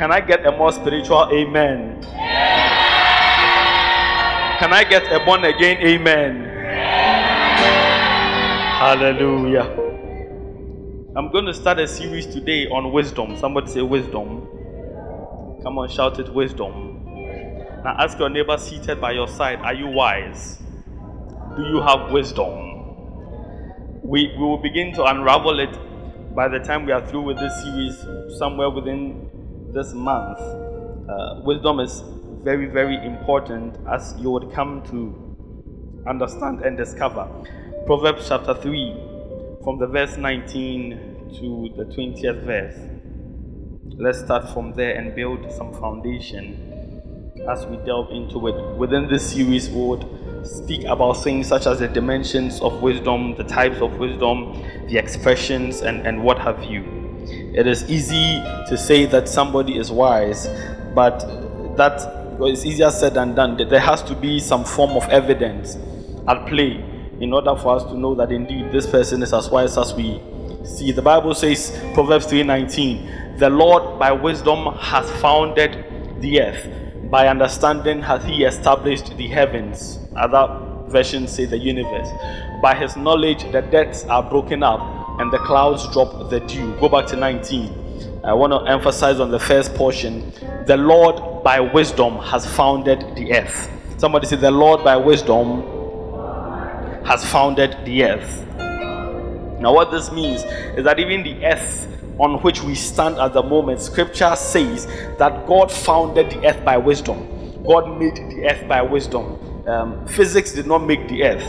Can I get a more spiritual amen? Can I get a born again amen? Hallelujah. I'm going to start a series today on wisdom. Somebody say wisdom. Come on, shout it wisdom. Now ask your neighbor seated by your side, are you wise? Do you have wisdom? We, we will begin to unravel it by the time we are through with this series, somewhere within this month. Uh, wisdom is very, very important as you would come to understand and discover. Proverbs chapter 3, from the verse 19 to the 20th verse. Let's start from there and build some foundation as we delve into it. Within this series, we would speak about things such as the dimensions of wisdom, the types of wisdom, the expressions, and, and what have you. It is easy to say that somebody is wise, but that is easier said than done. There has to be some form of evidence at play in order for us to know that indeed this person is as wise as we see. The Bible says, Proverbs 3:19, the Lord by wisdom has founded the earth, by understanding hath he established the heavens. Other versions say the universe. By his knowledge the depths are broken up and the clouds drop the dew. Go back to 19. I want to emphasize on the first portion. The Lord by wisdom has founded the earth. Somebody say, The Lord by wisdom has founded the earth. Now, what this means is that even the earth on which we stand at the moment, scripture says that God founded the earth by wisdom. God made the earth by wisdom. Um, physics did not make the earth,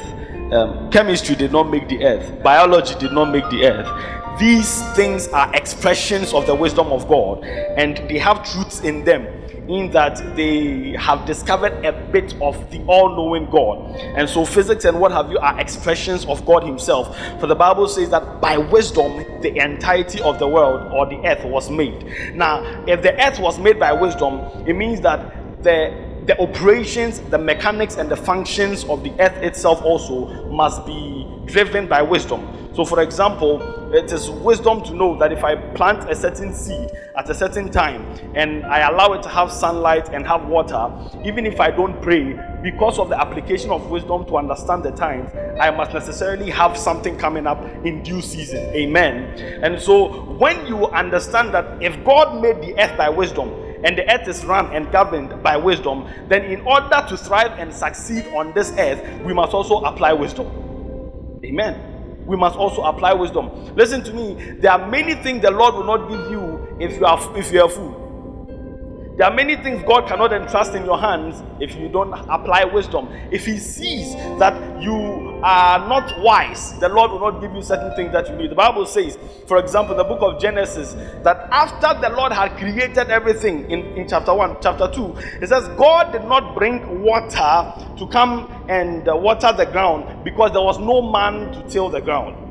um, chemistry did not make the earth, biology did not make the earth. These things are expressions of the wisdom of God, and they have truths in them in that they have discovered a bit of the all knowing God. And so, physics and what have you are expressions of God Himself. For the Bible says that by wisdom, the entirety of the world or the earth was made. Now, if the earth was made by wisdom, it means that the the operations, the mechanics, and the functions of the earth itself also must be driven by wisdom. So, for example, it is wisdom to know that if I plant a certain seed at a certain time and I allow it to have sunlight and have water, even if I don't pray, because of the application of wisdom to understand the times, I must necessarily have something coming up in due season. Amen. And so, when you understand that if God made the earth by wisdom, and the earth is run and governed by wisdom, then in order to thrive and succeed on this earth, we must also apply wisdom. Amen. We must also apply wisdom. Listen to me. There are many things the Lord will not give you if you are if you are fool. There are many things God cannot entrust in your hands if you don't apply wisdom. If He sees that you are not wise, the Lord will not give you certain things that you need. The Bible says, for example, the book of Genesis, that after the Lord had created everything in, in chapter 1, chapter 2, it says, God did not bring water to come and uh, water the ground because there was no man to till the ground.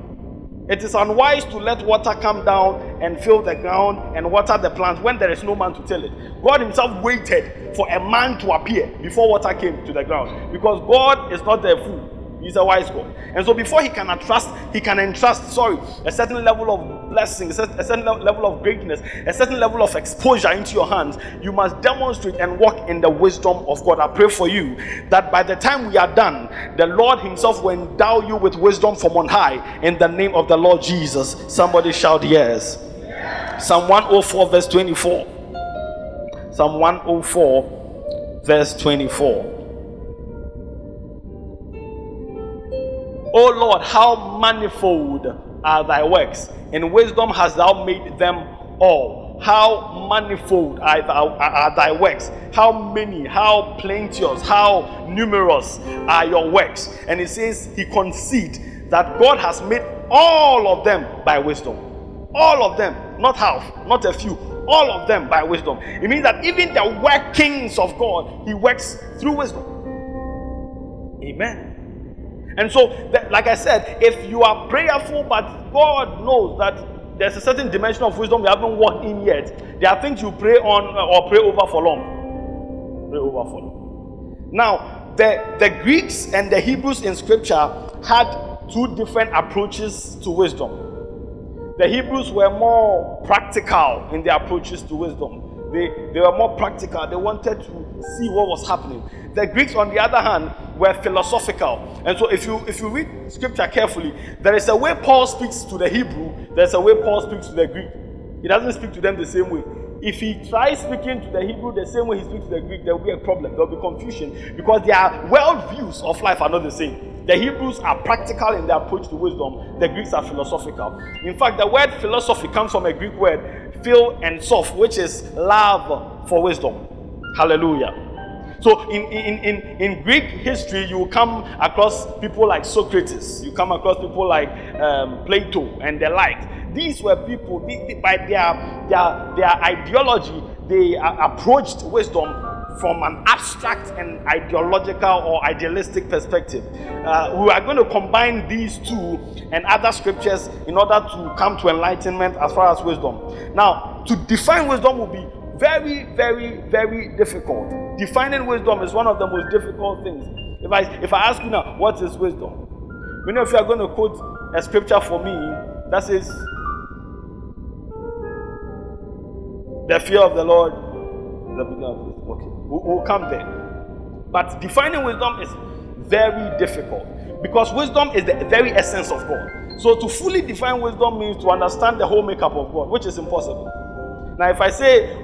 It is unwise to let water come down and fill the ground and water the plant when there is no man to till it. God Himself waited for a man to appear before water came to the ground because God is not a fool. He's a wise God. And so before he can entrust, he can entrust, sorry, a certain level of blessing, a certain level of greatness, a certain level of exposure into your hands, you must demonstrate and walk in the wisdom of God. I pray for you that by the time we are done, the Lord himself will endow you with wisdom from on high in the name of the Lord Jesus. Somebody shout yes. Psalm 104 verse 24. Psalm 104 verse 24. O Lord, how manifold are thy works. In wisdom hast thou made them all. How manifold are, are thy works. How many, how plenteous, how numerous are your works. And he says, He concede that God has made all of them by wisdom. All of them, not half, not a few, all of them by wisdom. It means that even the workings of God, He works through wisdom. Amen. And so, like I said, if you are prayerful, but God knows that there's a certain dimension of wisdom you haven't walked in yet, there are things you pray on uh, or pray over for long. Pray over for long. Now, the, the Greeks and the Hebrews in scripture had two different approaches to wisdom. The Hebrews were more practical in their approaches to wisdom. They, they were more practical. They wanted to see what was happening. The Greeks, on the other hand, were philosophical. And so if you if you read scripture carefully, there is a way Paul speaks to the Hebrew, there's a way Paul speaks to the Greek. He doesn't speak to them the same way. If he tries speaking to the Hebrew the same way he speaks to the Greek, there will be a problem. There will be confusion because their worldviews of life are not the same. The Hebrews are practical in their approach to wisdom, the Greeks are philosophical. In fact, the word philosophy comes from a Greek word, phil and soph, which is love for wisdom. Hallelujah. So in, in, in, in Greek history, you come across people like Socrates, you come across people like um, Plato and the like. These were people, by their, their, their ideology, they approached wisdom from an abstract and ideological or idealistic perspective. Uh, we are going to combine these two and other scriptures in order to come to enlightenment as far as wisdom. Now, to define wisdom will be very, very, very difficult. Defining wisdom is one of the most difficult things. If I if I ask you now, what is wisdom? Many of you are going to quote a scripture for me that says, "The fear of the Lord is the beginning of this." Okay, we'll, we'll come there. But defining wisdom is very difficult because wisdom is the very essence of God. So to fully define wisdom means to understand the whole makeup of God, which is impossible. Now, if I say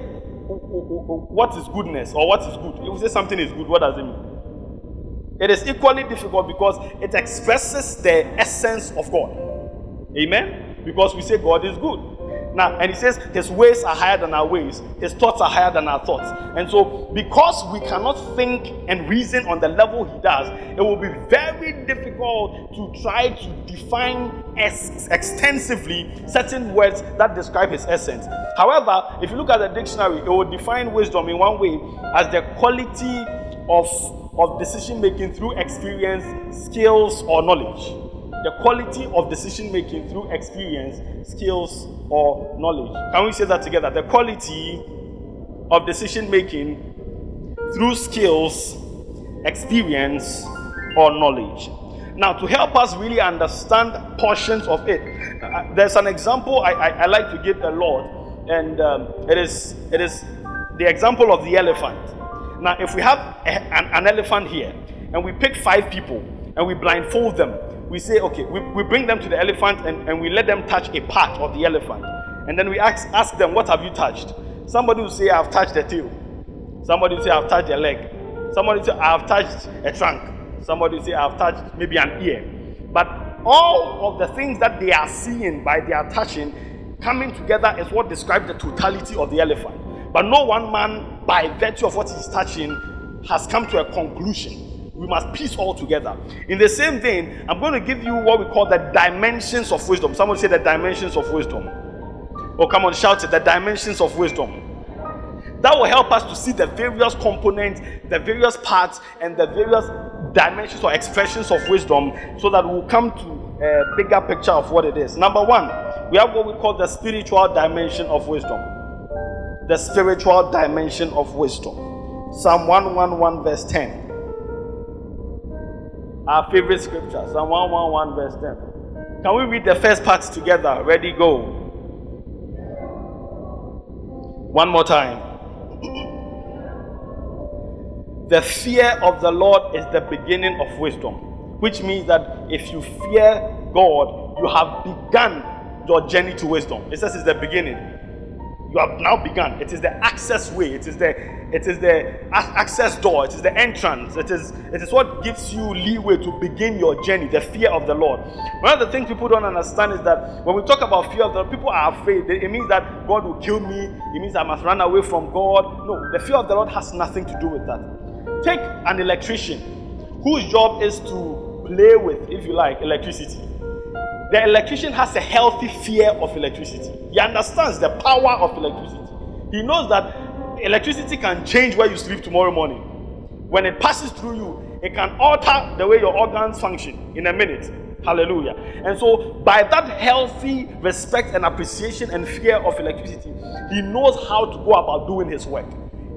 what is goodness or what is good? If you say something is good, what does it mean? It is equally difficult because it expresses the essence of God. Amen? Because we say God is good. Now, and he says his ways are higher than our ways, his thoughts are higher than our thoughts. And so, because we cannot think and reason on the level he does, it will be very difficult to try to define ex- extensively certain words that describe his essence. However, if you look at the dictionary, it will define wisdom in one way as the quality of, of decision making through experience, skills, or knowledge the quality of decision making through experience, skills, or knowledge. Can we say that together? The quality of decision making through skills, experience, or knowledge. Now, to help us really understand portions of it, uh, there's an example I, I, I, like to give a lot, and um, it is it is the example of the elephant. Now, if we have a, an, an elephant here, and we pick five people and we blindfold them we say, okay, we, we bring them to the elephant and, and we let them touch a part of the elephant. And then we ask, ask them, what have you touched? Somebody will say, I've touched the tail. Somebody will say, I've touched a leg. Somebody will say, I've touched a trunk. Somebody will say, I've touched maybe an ear. But all of the things that they are seeing by their touching coming together is what describes the totality of the elephant. But no one man, by virtue of what he's touching, has come to a conclusion we must piece all together. In the same vein, I'm going to give you what we call the dimensions of wisdom. Someone say the dimensions of wisdom. Oh, come on, shout it. The dimensions of wisdom. That will help us to see the various components, the various parts, and the various dimensions or expressions of wisdom so that we'll come to a bigger picture of what it is. Number one, we have what we call the spiritual dimension of wisdom. The spiritual dimension of wisdom. Psalm 111, verse 10. Our favorite scripture, Psalm 111, verse 10. Can we read the first part together? Ready, go. One more time. the fear of the Lord is the beginning of wisdom, which means that if you fear God, you have begun your journey to wisdom. It says it's the beginning you have now begun. It is the access way. It is the it is the access door. It is the entrance. It is it is what gives you leeway to begin your journey. The fear of the Lord. One of the things people don't understand is that when we talk about fear of the Lord, people are afraid. It means that God will kill me. It means I must run away from God. No, the fear of the Lord has nothing to do with that. Take an electrician whose job is to play with, if you like, electricity the electrician has a healthy fear of electricity. He understands the power of electricity. He knows that electricity can change where you sleep tomorrow morning. When it passes through you, it can alter the way your organs function in a minute. Hallelujah. And so, by that healthy respect and appreciation and fear of electricity, he knows how to go about doing his work.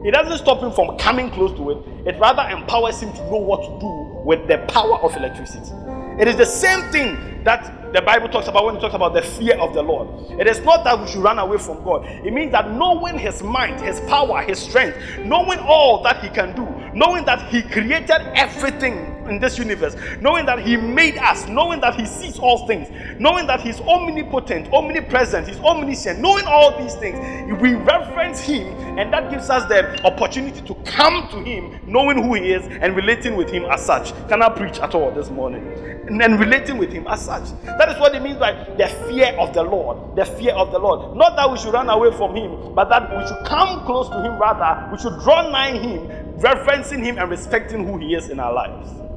It doesn't stop him from coming close to it, it rather empowers him to know what to do with the power of electricity. It is the same thing that the Bible talks about when it talks about the fear of the Lord. It is not that we should run away from God. It means that knowing His might, His power, His strength, knowing all that He can do, knowing that He created everything in this universe, knowing that He made us, knowing that He sees all things, knowing that He's omnipotent, omnipresent, He's omniscient, knowing all these things, we reverence Him, and that gives us the opportunity to come to Him, knowing who He is and relating with Him as such. Can I preach at all this morning? And then relating with Him as such. That is what it means by the fear of the Lord. The fear of the Lord. Not that we should run away from Him, but that we should come close to Him rather. We should draw nigh Him, reverencing Him and respecting who He is in our lives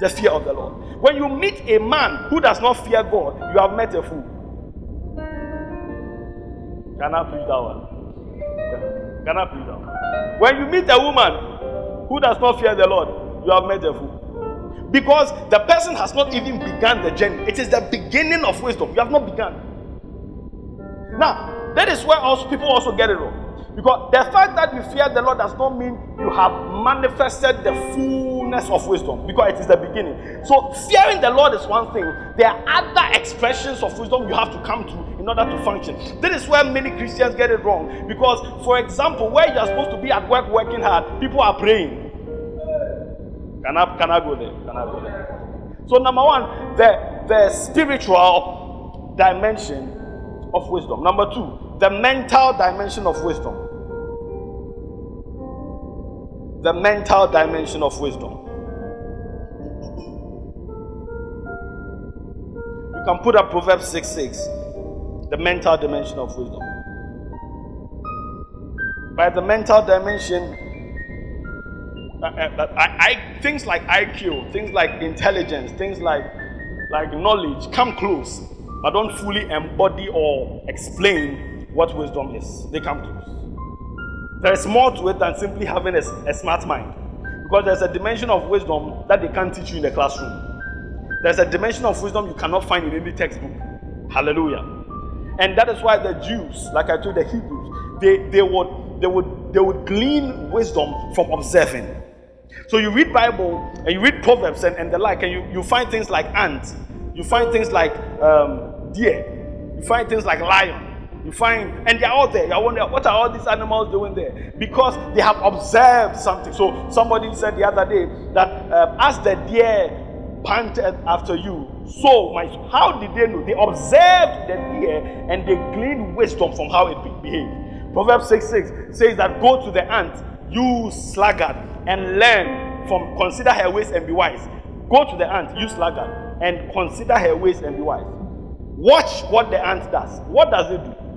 the fear of the Lord. When you meet a man who does not fear God, you have met a fool. Can I preach that one? Can I preach that one? When you meet a woman who does not fear the Lord, you have met a fool. Because the person has not even begun the journey. It is the beginning of wisdom. You have not begun. Now, that is where also people also get it wrong. Because the fact that you fear the Lord does not mean you have manifested the fullness of wisdom, because it is the beginning. So, fearing the Lord is one thing. There are other expressions of wisdom you have to come to in order to function. This is where many Christians get it wrong. Because, for example, where you are supposed to be at work working hard, people are praying. Can I, can I go there? Can I go there? So, number one, the, the spiritual dimension of wisdom. Number two, the mental dimension of wisdom the mental dimension of wisdom. You can put up Proverbs 6 6, the mental dimension of wisdom. By the mental dimension, uh, uh, I, I, things like IQ, things like intelligence, things like, like knowledge come close, but don't fully embody or explain what wisdom is. They come close. There is more to it than simply having a, a smart mind. Because there's a dimension of wisdom that they can't teach you in the classroom. There's a dimension of wisdom you cannot find in any textbook. Hallelujah. And that is why the Jews, like I told the Hebrews, they, they would they would they would glean wisdom from observing. So you read Bible and you read Proverbs and, and the like, and you, you find things like ants, you find things like um, deer, you find things like lion, you find, and they're all there. You're wondering, what are all these animals doing there? Because they have observed something. So somebody said the other day that um, as the deer panted after you, so my how did they know? They observed the deer and they gleaned wisdom from how it behaved. Proverbs 6 6 says that go to the ant, you sluggard, and learn from consider her ways and be wise. Go to the ant, you sluggard, and consider her ways and be wise. Watch what the ant does. What does it do?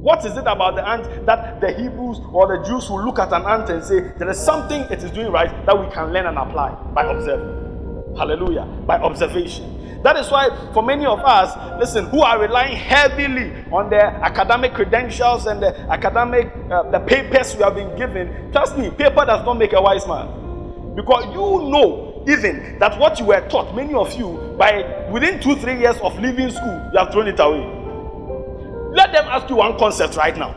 What is it about the ant that the Hebrews or the Jews will look at an ant and say, there is something it is doing right that we can learn and apply by observing? Hallelujah. By observation. That is why, for many of us, listen, who are relying heavily on their academic credentials and the academic, uh, the papers we have been given, trust me, paper does not make a wise man. Because you know, even that what you were taught, many of you, by within two, three years of leaving school, you have thrown it away. Let them ask you one concept right now.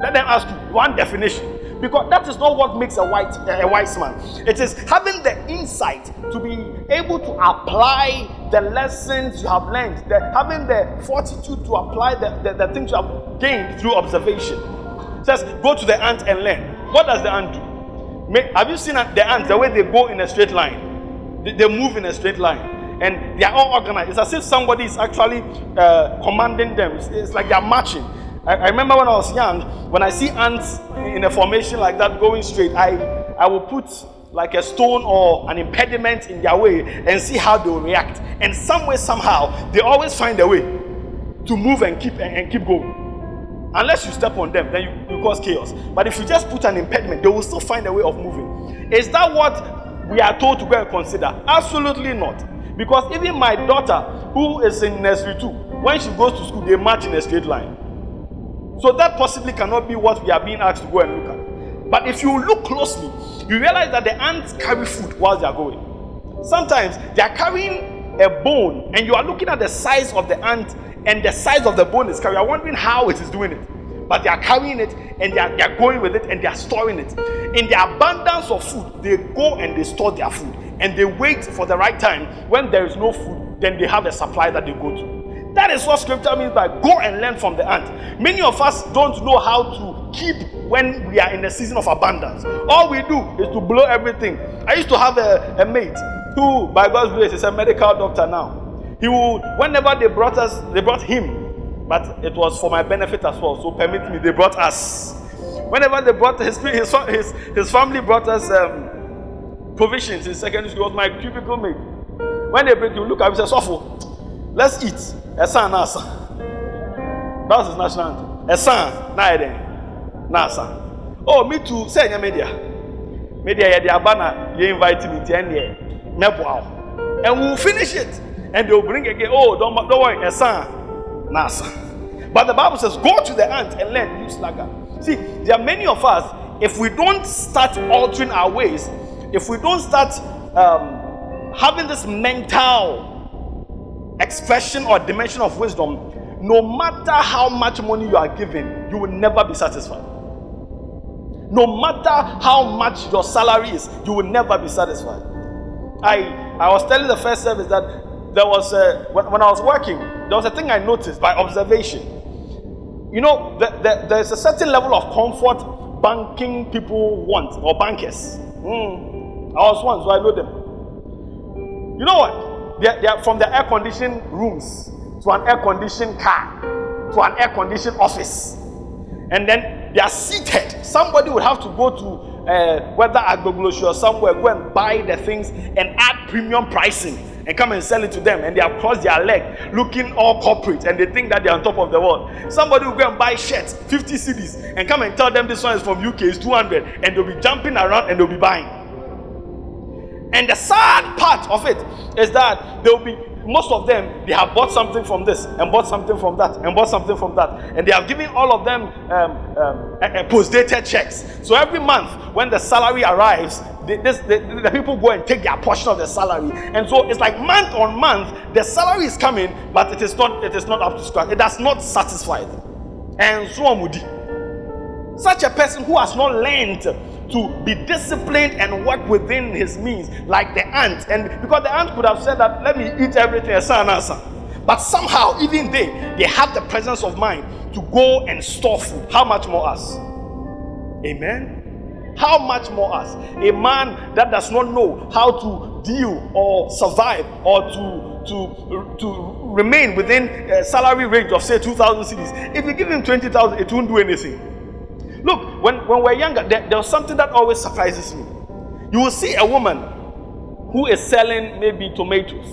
Let them ask you one definition. Because that is not what makes a, white, a wise man. It is having the insight to be able to apply the lessons you have learned, the, having the fortitude to apply the, the, the things you have gained through observation. It says, go to the ant and learn. What does the ant do? Have you seen the ants, the way they go in a straight line? They, they move in a straight line and they are all organized. It's as if somebody is actually uh, commanding them. It's, it's, like they are marching. I, I, remember when I was young, when I see ants in a formation like that going straight, I, I will put like a stone or an impediment in their way and see how they will react. And some way, somehow, they always find a way to move and keep and, and keep going. Unless you step on them, then you, you cause chaos. But if you just put an impediment, they will still find a way of moving. Is that what we are told to go and consider? Absolutely not. Because even my daughter, who is in nursery two, when she goes to school, they march in a straight line. So that possibly cannot be what we are being asked to go and look at. But if you look closely, you realize that the ants carry food while they are going. Sometimes they are carrying a bone, and you are looking at the size of the ant, and the size of the bone is carrying. You are wondering how it is doing it. But they are carrying it and they are, they are going with it and they are storing it. In the abundance of food, they go and they store their food and they wait for the right time when there is no food then they have a supply that they go to. That is what scripture means by go and learn from the ant. Many of us don't know how to keep when we are in a season of abundance. All we do is to blow everything. I used to have a, a mate who, by God's grace, is a medical doctor now. He would, whenever they brought us, they brought him, but it was for my benefit as well. So permit me, they brought us. Whenever they brought his his his, his family brought us um, provisions in secondary school, was my cubicle mate. When they bring you, look at me, say, Sofo, let's eat. Esan nasa. That's his national anthem. Esan na eden. Nasa. Oh, me too. Say any media. Media ya the abana you invite me to end here. Meboa. And we'll finish it. And they'll bring again. Oh, don't, don't worry. Esan nasa. But the Bible says, go to the ant and learn. You slugger. See, there are many of us, if we don't start altering our ways, if we don't start um, having this mental expression or dimension of wisdom, no matter how much money you are given, you will never be satisfied. No matter how much your salary is, you will never be satisfied. I I was telling the first service that there was a, when, when I was working, there was a thing I noticed by observation. You know, the, the, there's a certain level of comfort banking people want or bankers. Mm. I was one, so I know them. You know what? They're, they're from the air conditioned rooms to an air conditioned car to an air conditioned office. And then they are seated. Somebody would have to go to uh, whether Agbogbloshie or somewhere, go and buy the things and add premium pricing and come and sell it to them. And they have crossed their leg looking all corporate and they think that they're on top of the world. Somebody will go and buy shirts, 50 cedis, and come and tell them this one is from UK, it's 200, and they'll be jumping around and they'll be buying. And the sad part of it is that there will be most of them they have bought something from this and bought something from that and bought something from that. And they have given all of them um, um, a, a post-dated checks. So every month when the salary arrives this, the, the people go and take their portion of the salary. And so it's like month on month the salary is coming but it is not it is not up to scratch. It does not satisfy them. And so on such a person who has not learned to be disciplined and work within his means, like the ant. And because the ant could have said that, let me eat everything, but somehow, even they, they have the presence of mind to go and store food. How much more us? Amen. How much more us? A man that does not know how to deal or survive or to to to remain within a salary range of say 2000 cedis. If you give him 20,000, it won't do anything. Look, when, when we're younger, there, there's something that always surprises me. You will see a woman who is selling maybe tomatoes,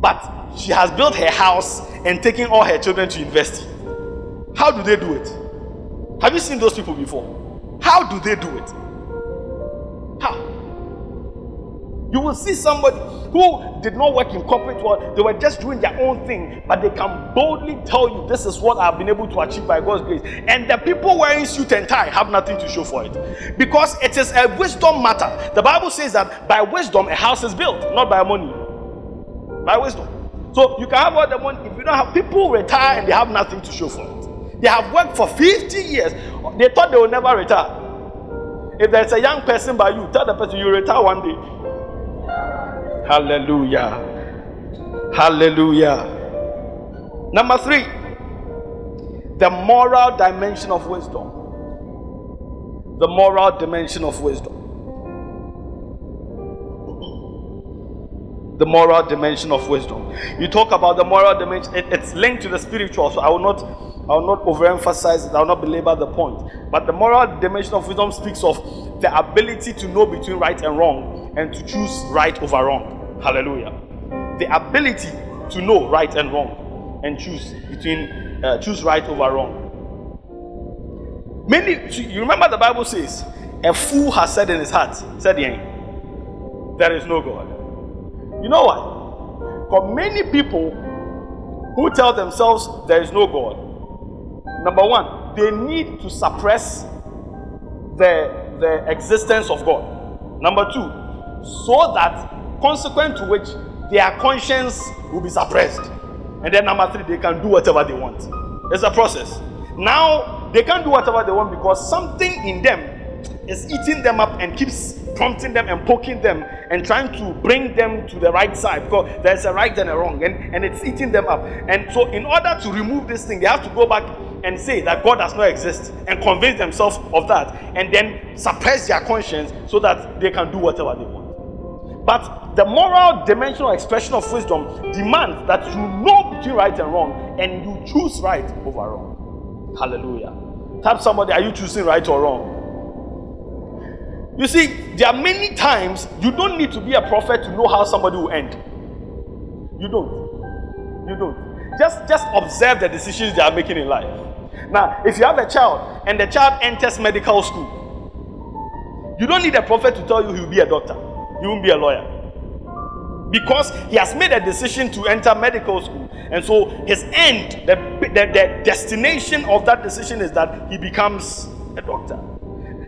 but she has built her house and taken all her children to university. How do they do it? Have you seen those people before? How do they do it? You will see somebody who did not work in corporate world, they were just doing their own thing, but they can boldly tell you this is what I've been able to achieve by God's grace. And the people wearing suit and tie have nothing to show for it because it is a wisdom matter. The Bible says that by wisdom a house is built, not by money. By wisdom. So you can have all the money if you don't have people retire and they have nothing to show for it. They have worked for 50 years, they thought they will never retire. If there's a young person by you, tell the person you retire one day. Hallelujah. Hallelujah. Number three, the moral dimension of wisdom. The moral dimension of wisdom. The moral dimension of wisdom. You talk about the moral dimension, it, it's linked to the spiritual, so I will not I will not overemphasize it, I will not belabor the point. But the moral dimension of wisdom speaks of the ability to know between right and wrong and to choose right over wrong. Hallelujah. The ability to know right and wrong and choose between uh, choose right over wrong. Many you remember the Bible says, a fool has said in his heart, said there is no God. You know what? Because many people who tell themselves there is no God, number one, they need to suppress the, the existence of God. Number two, so that consequent to which their conscience will be suppressed. And then number three, they can do whatever they want. It's a process. Now they can do whatever they want because something in them is eating them up and keeps prompting them and poking them and trying to bring them to the right side because there's a right and a wrong and, and it's eating them up. And so, in order to remove this thing, they have to go back and say that God does not exist and convince themselves of that and then suppress their conscience so that they can do whatever they want. But the moral dimensional expression of wisdom demands that you know between right and wrong and you choose right over wrong. Hallelujah. Tap somebody, are you choosing right or wrong? You see, there are many times you don't need to be a prophet to know how somebody will end. You don't. You don't. Just just observe the decisions they are making in life. Now, if you have a child and the child enters medical school, you don't need a prophet to tell you he will be a doctor. He won't be a lawyer. Because he has made a decision to enter medical school. And so his end, the, the, the destination of that decision is that he becomes a doctor.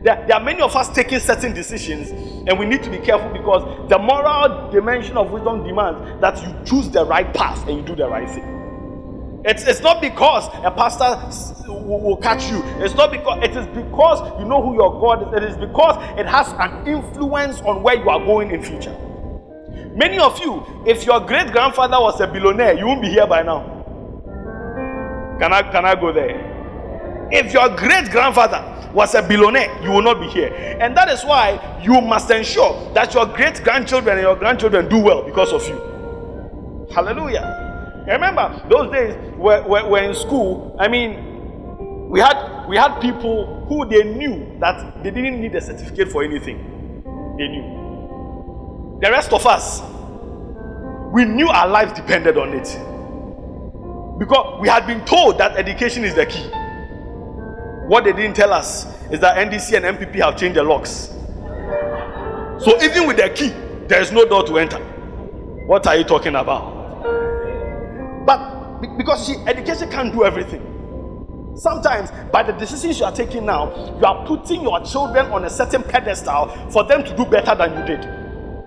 There, there, are many of us taking certain decisions, and we need to be careful because the moral dimension of wisdom demands that you choose the right path and you do the right thing. It's, it's not because a pastor will, will catch you, it's not because it is because you know who your God is, it is because it has an influence on where you are going in future. Many of you, if your great grandfather was a billionaire, you won't be here by now. Can I, can I go there? If your great grandfather was a billionaire, you will not be here. And that is why you must ensure that your great grandchildren and your grandchildren do well because of you. Hallelujah. Remember, those days were, were, were in school. I mean, we had we had people who they knew that they didn't need a certificate for anything. They knew. The rest of us, we knew our lives depended on it. Because we had been told that education is the key. What they didn't tell us is that NDC and NPP have changed the locks. So even with the key, there is no door to enter. What are you talking about? But because see, education can't do everything. Sometimes, by the decisions you are taking now, you are putting your children on a certain pedestal for them to do better than you did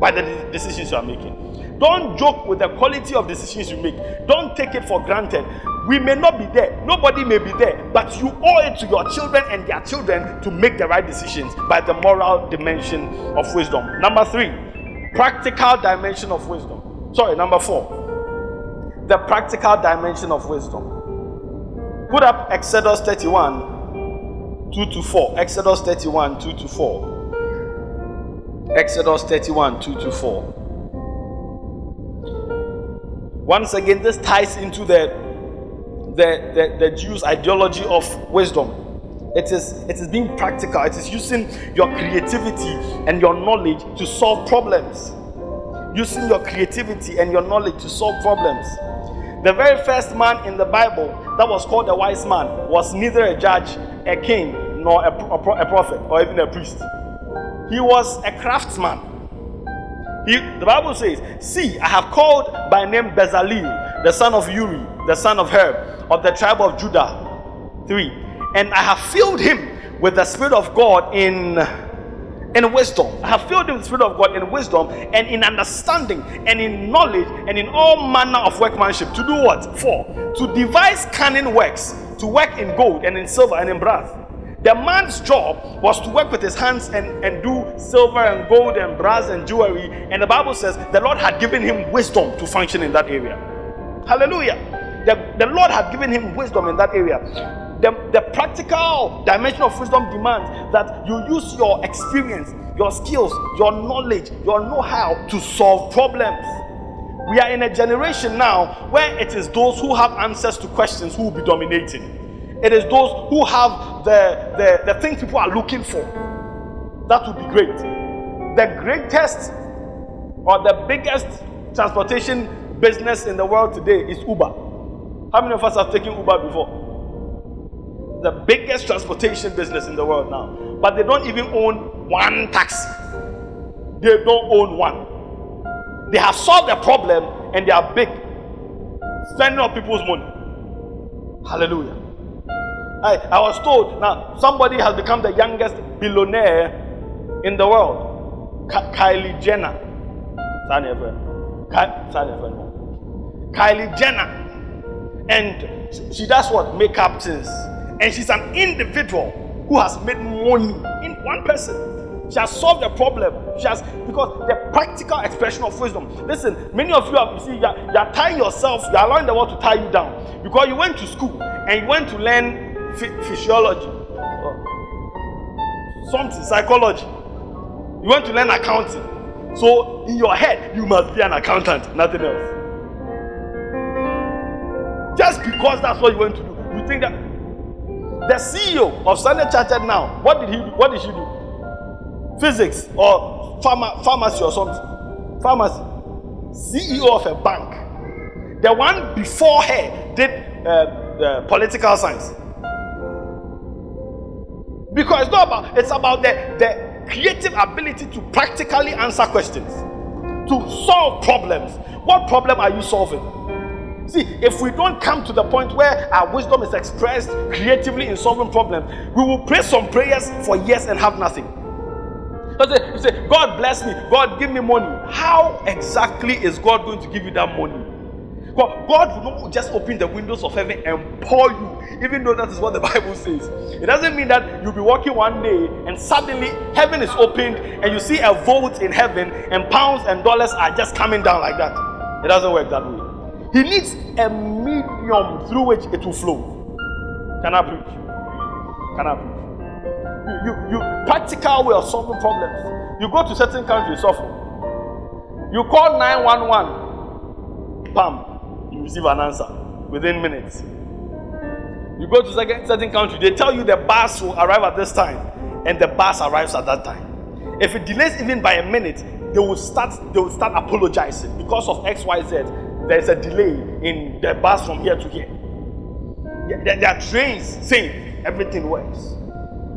by the decisions you are making. Don't joke with the quality of decisions you make. Don't take it for granted. We may not be there, nobody may be there, but you owe it to your children and their children to make the right decisions by the moral dimension of wisdom. Number three, practical dimension of wisdom. Sorry, number four, the practical dimension of wisdom. Put up Exodus 31 2 to 4. Exodus 31 2 to 4. Exodus 31 2 to 4. Once again, this ties into the the, the, the Jews' ideology of wisdom. It is, it is being practical. It is using your creativity and your knowledge to solve problems. Using your creativity and your knowledge to solve problems. The very first man in the Bible that was called a wise man was neither a judge, a king, nor a, a, a prophet, or even a priest. He was a craftsman. He, the Bible says, See, I have called by name Bezalel, the son of Uri, the son of Hur, of the tribe of Judah. 3. And I have filled him with the Spirit of God in, in wisdom. I have filled him with the Spirit of God in wisdom and in understanding and in knowledge and in all manner of workmanship. To do what? 4. To devise cunning works, to work in gold and in silver and in brass. The man's job was to work with his hands and, and do silver and gold and brass and jewelry. And the Bible says the Lord had given him wisdom to function in that area. Hallelujah. The, the Lord had given him wisdom in that area. The, the practical dimension of wisdom demands that you use your experience, your skills, your knowledge, your know how to solve problems. We are in a generation now where it is those who have answers to questions who will be dominating. It is those who have the, the, the things people are looking for. That would be great. The greatest or the biggest transportation business in the world today is Uber. How many of us have taken Uber before? The biggest transportation business in the world now. But they don't even own one taxi. They don't own one. They have solved the problem and they are big. Spending on people's money. Hallelujah. I, I was told now somebody has become the youngest billionaire in the world. Kylie Jenner. Kylie Jenner and she does what? Makeup things. And she's an individual who has made money. In, One person. She has solved the problem. She has because the practical expression of wisdom. Listen, many of you have you see you are, you are tying yourself, you are allowing the world to tie you down because you went to school and you went to learn physiology, something psychology. You went to learn accounting. So in your head, you must be an accountant, nothing else. Just because that's what you went to do, you think that the CEO of Standard Chartered now, what did he do? What did she do? physics or pharma, pharmacy or something. Pharmacy. CEO of a bank. The one before her did uh, political science. Because it's not about it's about the, the creative ability to practically answer questions, to solve problems. What problem are you solving? See, if we don't come to the point where our wisdom is expressed creatively in solving problems, we will pray some prayers for years and have nothing. You say, God bless me, God give me money. How exactly is God going to give you that money? God, God will not just open the windows of heaven and pour you, even though that is what the Bible says. It doesn't mean that you'll be walking one day and suddenly heaven is opened and you see a vault in heaven and pounds and dollars are just coming down like that. It doesn't work that way. He needs a medium through which it will flow. Can I preach? Can I preach? you, you practical way of solving problems. You go to certain countries, suffer. You call 911, bam, you receive an answer within minutes. You go to certain, certain country, they tell you the bus will arrive at this time, and the bus arrives at that time. If it delays even by a minute, they will start they will start apologizing because of X, Y, Z. There is a delay in the bus from here to here. There, are trains saying everything works.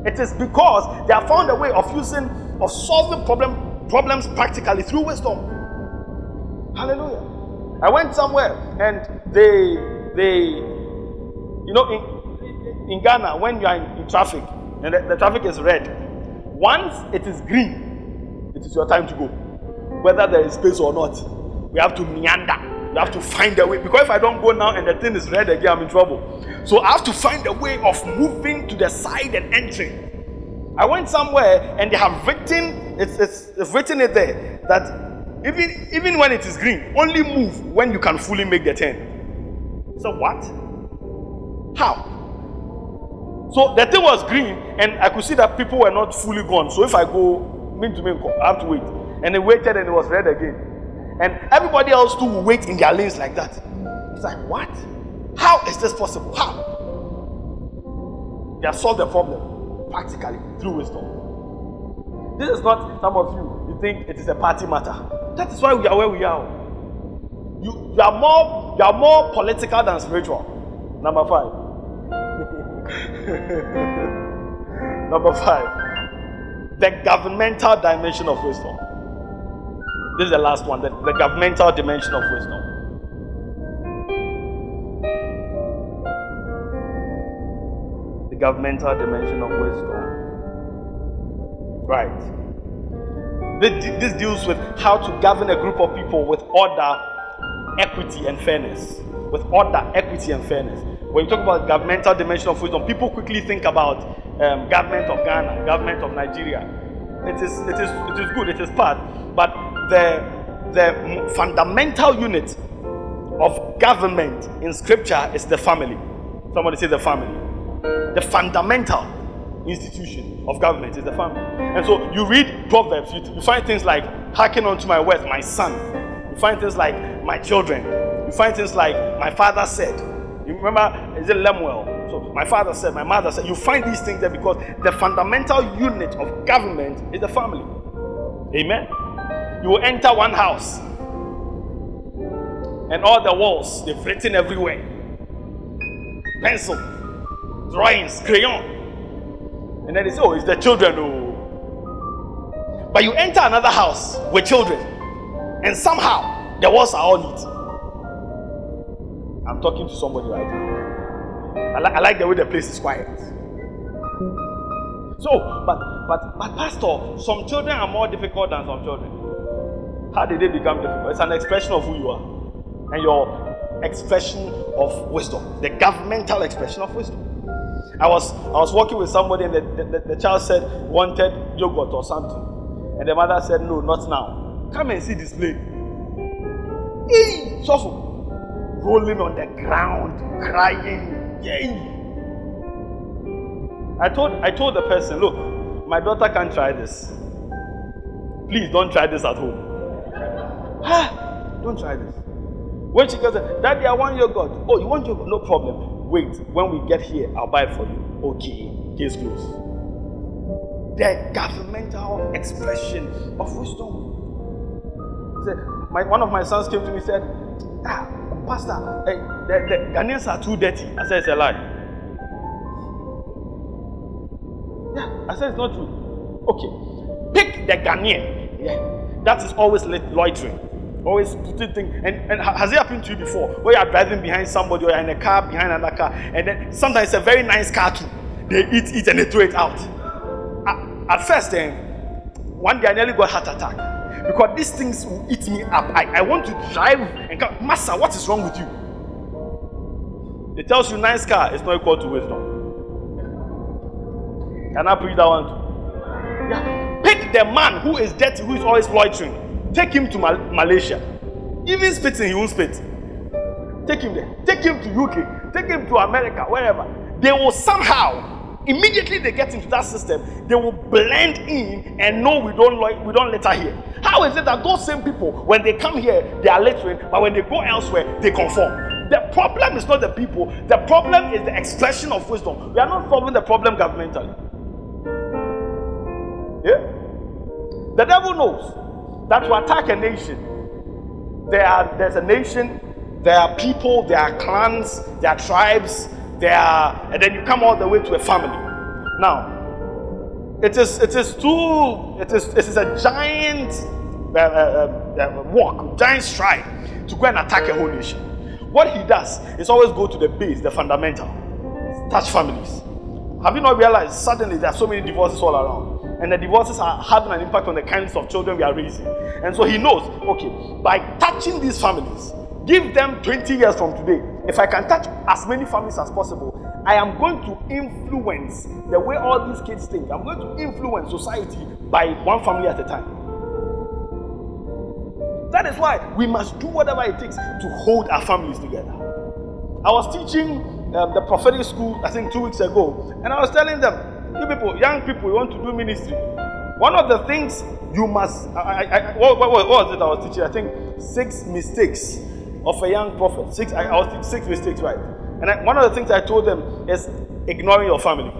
It is because they have found a way of using, of solving problem, problems practically through wisdom. Hallelujah. I went somewhere and they, they, you know, in, in Ghana, when you are in, in traffic and the, the traffic is red, once it is green, it is your time to go. Whether there is space or not, we have to meander. We have to find a way. Because if I don't go now and the thing is red again, I'm in trouble. So I have to find a way of moving to the side and entering. I went somewhere and they have written it's, it's, it's written it there that even even when it is green, only move when you can fully make the turn. So what? How? So the thing was green, and I could see that people were not fully gone. So if I go mean to mean, I have to wait. And they waited and it was red again. And everybody else too will wait in their lanes like that. It's like, what? How is this possible? How? They have solved the problem practically through wisdom. This is not some of you, you think it is a party matter. That is why we are where we are. You, you are more you are more political than spiritual. Number five. Number five. The governmental dimension of wisdom. This is the last one, the, the governmental dimension of wisdom. the governmental dimension of wisdom. Right. This deals with how to govern a group of people with order, equity, and fairness. With order, equity, and fairness. When you talk about governmental dimension of wisdom, people quickly think about um, government of Ghana, government of Nigeria. It is, it is, it is good. It is part, but the the fundamental unit of government in Scripture is the family. Somebody say the family the fundamental institution of government is the family. And so you read Proverbs, you, you find things like, hearken unto my words, my son. You find things like, my children. You find things like, my father said. You remember, is it Lemuel? So my father said, my mother said. You find these things there because the fundamental unit of government is the family. Amen. You will enter one house, and all the walls, they've written everywhere. Pencil, drawings, crayon. And then they say, oh, it's the children. Oh. But you enter another house with children, and somehow the walls are all neat. I'm talking to somebody right now. I, li- I like the way the place is quiet. So, but but but pastor, some children are more difficult than some children. How did they become difficult? It's an expression of who you are and your expression of wisdom, the governmental expression of wisdom. I was I was working with somebody and the, the, the child said wanted yogurt or something. And the mother said, No, not now. Come and see this lady. Hey, shuffle. Rolling on the ground, crying. Yay. I told I told the person, look, my daughter can't try this. Please don't try this at home. Ah, don't try this. When she goes, Daddy, I want yogurt. Oh, you want yogurt? No problem. Wait, when we get here, I'll buy it for you. Okay, case closed. The governmental expression of wisdom. My, one of my sons came to me and said, ah, Pastor, hey, the, the Ghanaians are too dirty. I said, it's a lie. Yeah, I said it's not true. Okay, pick the Ghanaian. Yeah, that is always loitering, always putting things. And, and has it happened to you before? Where you are driving behind somebody or you're in a car behind another car, and then sometimes it's a very nice car too. They eat it and they throw it out. At, first, then, one day I nearly got heart attack because these things will eat me up. I, I want to drive and come, Master, what is wrong with you? It tells you nice car is not equal to wisdom. Can I preach that one too? Yeah. Pick the man who is dirty, who is always loitering. Take him to Mal- Malaysia. Even spitting, he won't spit. Take him there. Take him to UK. Take him to America, wherever. They will somehow, immediately they get into that system, they will blend in and know we don't like we don't litter here. How is it that those same people, when they come here, they are littering, but when they go elsewhere, they conform? The problem is not the people, the problem is the expression of wisdom. We are not solving the problem governmentally. Yeah? The devil knows that to attack a nation, there are, there's a nation, there are people, there are clans, there are tribes, there are, and then you come all the way to a family. Now, it is it is too it is it is a giant uh, uh, uh, walk, giant stride to go and attack a whole nation. What he does is always go to the base, the fundamental, touch families. Have you not realized suddenly there are so many divorces all around? And the divorces are having an impact on the kinds of children we are raising. And so he knows, okay, by touching these families, give them 20 years from today. If I can touch as many families as possible, I am going to influence the way all these kids think. I'm going to influence society by one family at a time. That is why we must do whatever it takes to hold our families together. I was teaching um, the prophetic school, I think, two weeks ago, and I was telling them, you people, young people, you want to do ministry. One of the things you must, I, I, I, what, what, what, was it I was teaching? I think six mistakes of a young prophet. Six, I, was teaching six mistakes, right? And one of the things I told them is ignoring your family.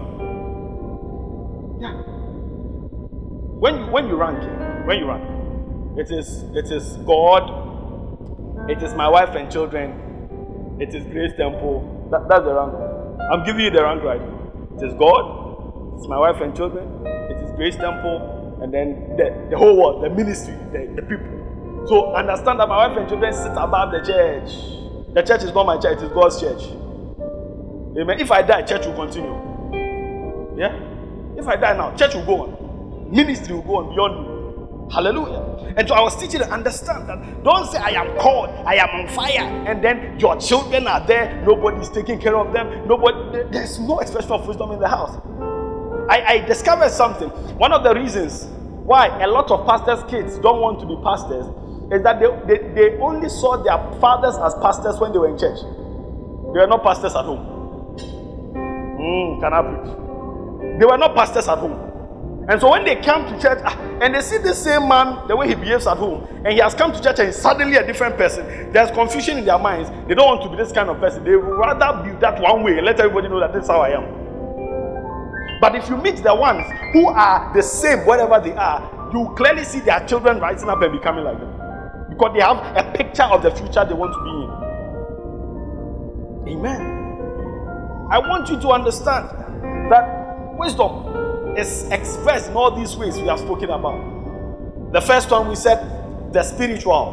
Yeah. When when you rank, when you rank, it is it is God, it is my wife and children, it is Grace Temple. That, that's the rank. I'm giving you the rank right. It is God, it's my wife and children. It is Grace Temple, and then the, the whole world, the ministry, the, the people. So understand that my wife and children sit above the church. The church is not my church, it is God's church. Amen. If I die, church will continue. Yeah? If I die now, church will go on. Ministry will go on beyond me. Hallelujah. And so I was teaching to understand that don't say I am called, I am on fire, and then your children are there, nobody's taking care of them, nobody there's no expression of wisdom in the house. I, I discovered something. One of the reasons why a lot of pastors' kids don't want to be pastors is that they, they, they only saw their fathers as pastors when they were in church. They were not pastors at home. Mm, can I preach? They were not pastors at home. And so when they come to church ah, and they see the same man, the way he behaves at home, and he has come to church and he's suddenly a different person, there's confusion in their minds. They don't want to be this kind of person. They would rather be that one way and let everybody know that this is how I am. But if you meet the ones who are the same, wherever they are, you clearly see their children rising up and becoming like them. Because they have a picture of the future they want to be in. Amen. I want you to understand that wisdom is expressed in all these ways we have spoken about. The first one we said the spiritual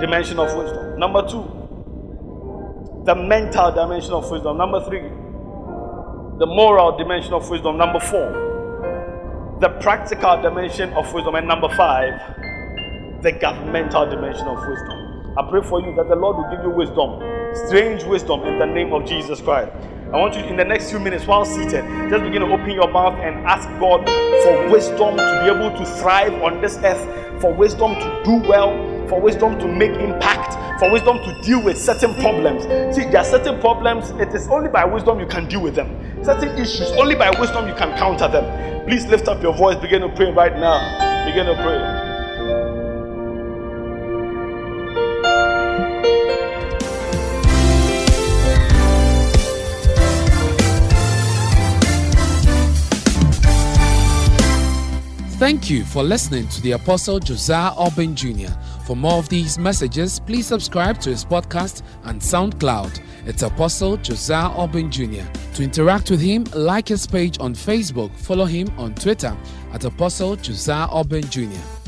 dimension of wisdom. Number two, the mental dimension of wisdom. Number three, the moral dimension of wisdom. Number four, the practical dimension of wisdom. And number five, the governmental dimension of wisdom. I pray for you that the Lord will give you wisdom, strange wisdom in the name of Jesus Christ. I want you in the next few minutes while seated, just begin to open your mouth and ask God for wisdom to be able to thrive on this earth, for wisdom to do well, for wisdom to make impact, for wisdom to deal with certain problems. See, there are certain problems, it is only by wisdom you can deal with them. Certain issues, only by wisdom you can counter them. Please lift up your voice, begin to pray right now. Begin to pray. Thank you for listening to the Apostle Josiah Urban Jr. For more of these messages, please subscribe to his podcast and SoundCloud. It's Apostle Josiah Urban Jr. To interact with him, like his page on Facebook, follow him on Twitter at Apostle Josiah Urban Jr.